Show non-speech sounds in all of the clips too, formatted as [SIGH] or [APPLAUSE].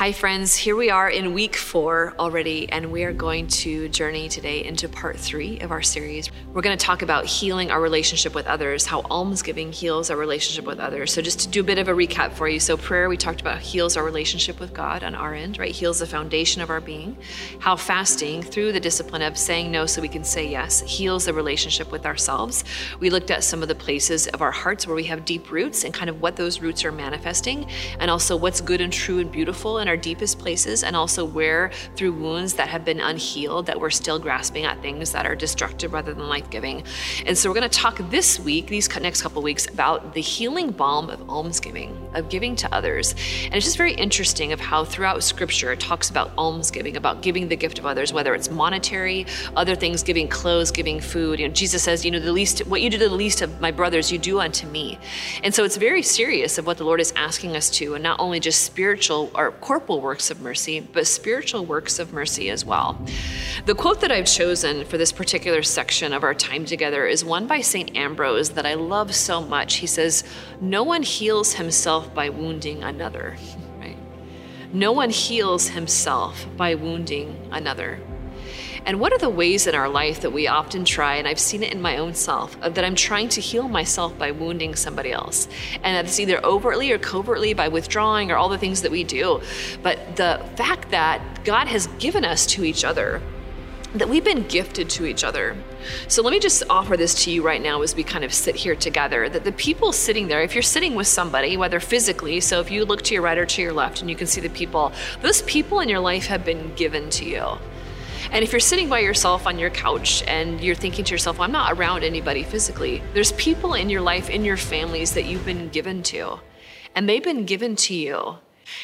Hi, friends. Here we are in week four already, and we are going to journey today into part three of our series. We're going to talk about healing our relationship with others, how almsgiving heals our relationship with others. So, just to do a bit of a recap for you. So, prayer, we talked about heals our relationship with God on our end, right? Heals the foundation of our being. How fasting, through the discipline of saying no so we can say yes, heals the relationship with ourselves. We looked at some of the places of our hearts where we have deep roots and kind of what those roots are manifesting, and also what's good and true and beautiful in our deepest places, and also where through wounds that have been unhealed, that we're still grasping at things that are destructive rather than life giving. And so we're going to talk this week, these next couple weeks, about the healing balm of almsgiving, of giving to others. And it's just very interesting of how throughout Scripture it talks about almsgiving, about giving the gift of others, whether it's monetary, other things, giving clothes, giving food. You know, Jesus says, you know, the least, what you do to the least of my brothers, you do unto me. And so it's very serious of what the Lord is asking us to, and not only just spiritual or corporal works of mercy, but spiritual works of mercy as well. The quote that I've chosen for this particular section of our time together is one by St. Ambrose that I love so much. He says, No one heals himself by wounding another. No one heals himself by wounding another. And what are the ways in our life that we often try, and I've seen it in my own self, that I'm trying to heal myself by wounding somebody else? And that's either overtly or covertly by withdrawing or all the things that we do. But the fact that God has given us to each other, that we've been gifted to each other. So let me just offer this to you right now as we kind of sit here together that the people sitting there, if you're sitting with somebody, whether physically, so if you look to your right or to your left and you can see the people, those people in your life have been given to you. And if you're sitting by yourself on your couch and you're thinking to yourself, well, I'm not around anybody physically, there's people in your life, in your families that you've been given to. And they've been given to you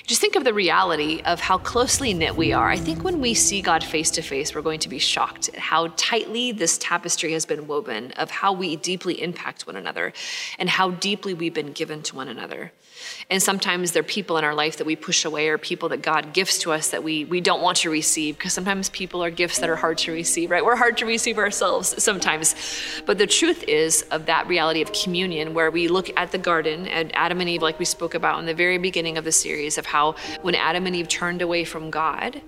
just think of the reality of how closely knit we are. I think when we see God face to face, we're going to be shocked at how tightly this tapestry has been woven of how we deeply impact one another and how deeply we've been given to one another. And sometimes there are people in our life that we push away or people that God gifts to us that we, we don't want to receive because sometimes people are gifts that are hard to receive, right? We're hard to receive ourselves sometimes. But the truth is of that reality of communion where we look at the garden and Adam and Eve, like we spoke about in the very beginning of the series, of how when Adam and Eve turned away from God,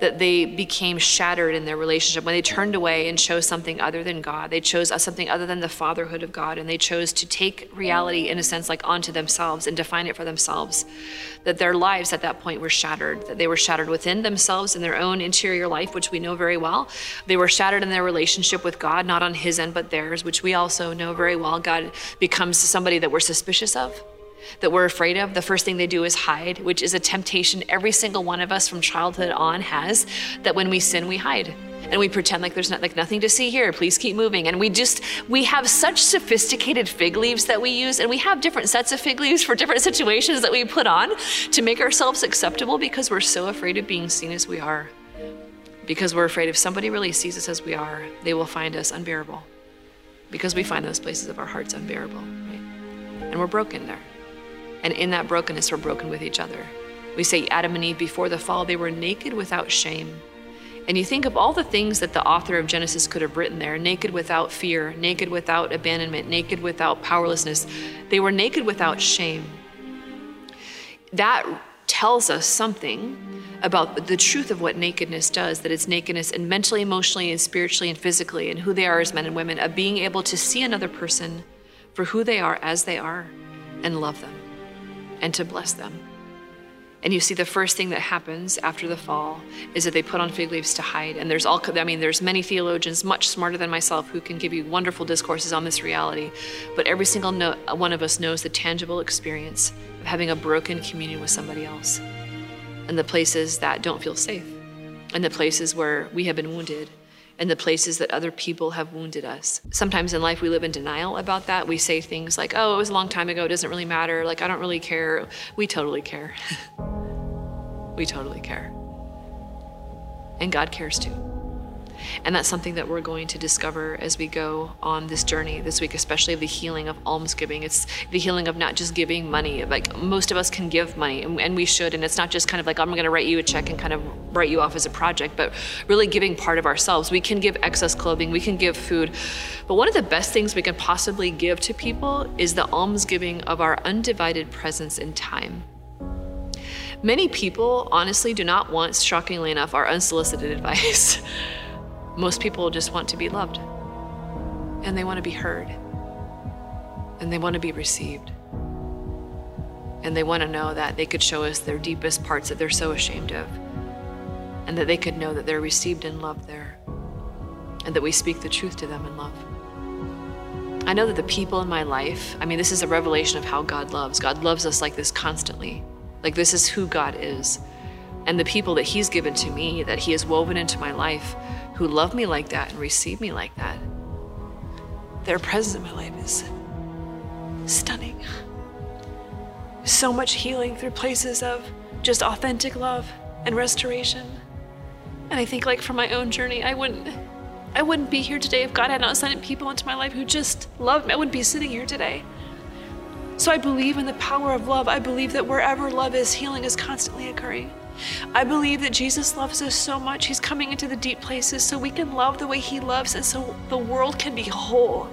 that they became shattered in their relationship when they turned away and chose something other than God. They chose something other than the fatherhood of God, and they chose to take reality, in a sense, like onto themselves and define it for themselves. That their lives at that point were shattered, that they were shattered within themselves in their own interior life, which we know very well. They were shattered in their relationship with God, not on his end, but theirs, which we also know very well. God becomes somebody that we're suspicious of that we're afraid of, the first thing they do is hide, which is a temptation every single one of us from childhood on has, that when we sin, we hide. And we pretend like there's not, like nothing to see here. Please keep moving. And we just we have such sophisticated fig leaves that we use, and we have different sets of fig leaves for different situations that we put on to make ourselves acceptable because we're so afraid of being seen as we are. Because we're afraid if somebody really sees us as we are, they will find us unbearable. Because we find those places of our hearts unbearable, right? And we're broken there. And in that brokenness, we're broken with each other. We say Adam and Eve before the fall, they were naked without shame. And you think of all the things that the author of Genesis could have written there naked without fear, naked without abandonment, naked without powerlessness. They were naked without shame. That tells us something about the truth of what nakedness does that it's nakedness and mentally, emotionally, and spiritually and physically, and who they are as men and women, of being able to see another person for who they are as they are and love them and to bless them. And you see the first thing that happens after the fall is that they put on fig leaves to hide. And there's all I mean there's many theologians much smarter than myself who can give you wonderful discourses on this reality, but every single no, one of us knows the tangible experience of having a broken communion with somebody else. And the places that don't feel safe. And the places where we have been wounded and the places that other people have wounded us. Sometimes in life we live in denial about that. We say things like, oh, it was a long time ago, it doesn't really matter, like, I don't really care. We totally care. [LAUGHS] we totally care. And God cares too. And that's something that we're going to discover as we go on this journey this week, especially the healing of almsgiving. It's the healing of not just giving money. Like most of us can give money, and, we should. And it's not just kind of like, I'm going to write you a check and kind of write you off as a project, but really giving part of ourselves. We can give excess clothing, we can give food. But one of the best things we can possibly give to people is the almsgiving of our undivided presence in time Many people, honestly, do not want, shockingly enough, our unsolicited [LAUGHS] advice. Most people just want to be loved, and they want to be heard, and they want to be received. And they want to know that they could show us their deepest parts that they're so ashamed of, and that they could know that they're received and loved there, and that we speak the truth to them in love. I know that the people in my life, I mean, this is a revelation of how God loves. God loves us like this constantly. Like, this is who God is. And the people that He's given to me, that He has woven into my life, who love me like that and receive me like that, their presence in my life is stunning. So much healing through places of just authentic love and restoration. And I think, like, for my own journey, I wouldn't. I wouldn't be here today if God had not sent people into my life who just loved me. I wouldn't be sitting here today. So I believe in the power of love. I believe that wherever love is, healing is constantly occurring. I believe that Jesus loves us so much. He's coming into the deep places so we can love the way He loves and so the world can be whole.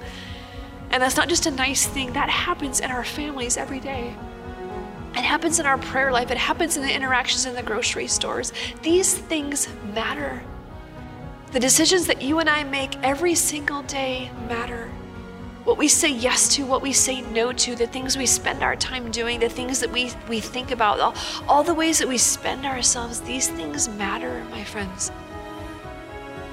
And that's not just a nice thing, that happens in our families every day. It happens in our prayer life, it happens in the interactions in the grocery stores. These things matter. The decisions that you and I make every single day matter. What we say yes to, what we say no to, the things we spend our time doing, the things that we, we think about, all, all the ways that we spend ourselves, these things matter, my friends.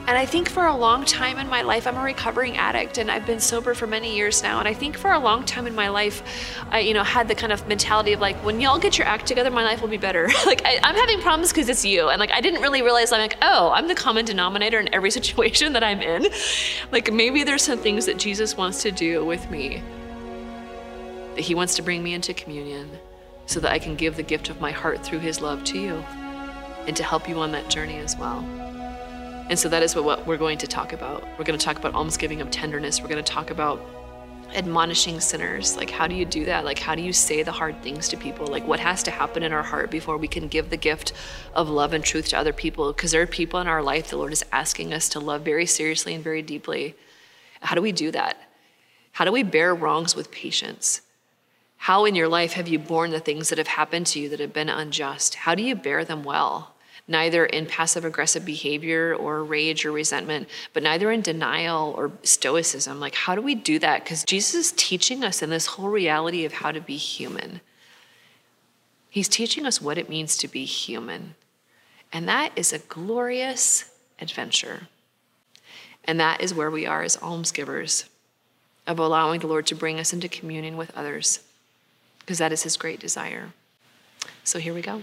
And I think for a long time in my life, I'm a recovering addict and I've been sober for many years now. And I think for a long time in my life, I, you know, had the kind of mentality of like, when y'all get your act together, my life will be better. [LAUGHS] like, I, am having problems because it's you. And like, I didn't really realize I'm like, oh, I'm the common denominator in every [LAUGHS] situation that I'm in. like, maybe there's some things that Jesus wants to do with me, that he wants to bring me into communion so that I can give the gift of my heart through his love to you and to help you on that journey as well. And so that is what, we're going to talk about. We're going to talk about almsgiving of tenderness. We're going to talk about admonishing sinners. Like, how do you do that? Like, how do you say the hard things to people? Like, what has to happen in our heart before we can give the gift of love and truth to other people? Because there are people in our life the Lord is asking us to love very seriously and very deeply. How do we do that? How do we bear wrongs with patience? How in your life have you borne the things that have happened to you that have been unjust? How do you bear them well? Neither in passive aggressive behavior or rage or resentment, but neither in denial or stoicism. Like, how do we do that? Because Jesus is teaching us in this whole reality of how to be human. He's teaching us what it means to be human. And that is a glorious adventure. And that is where we are as almsgivers, of allowing the Lord to bring us into communion with others, because that is his great desire. So here we go.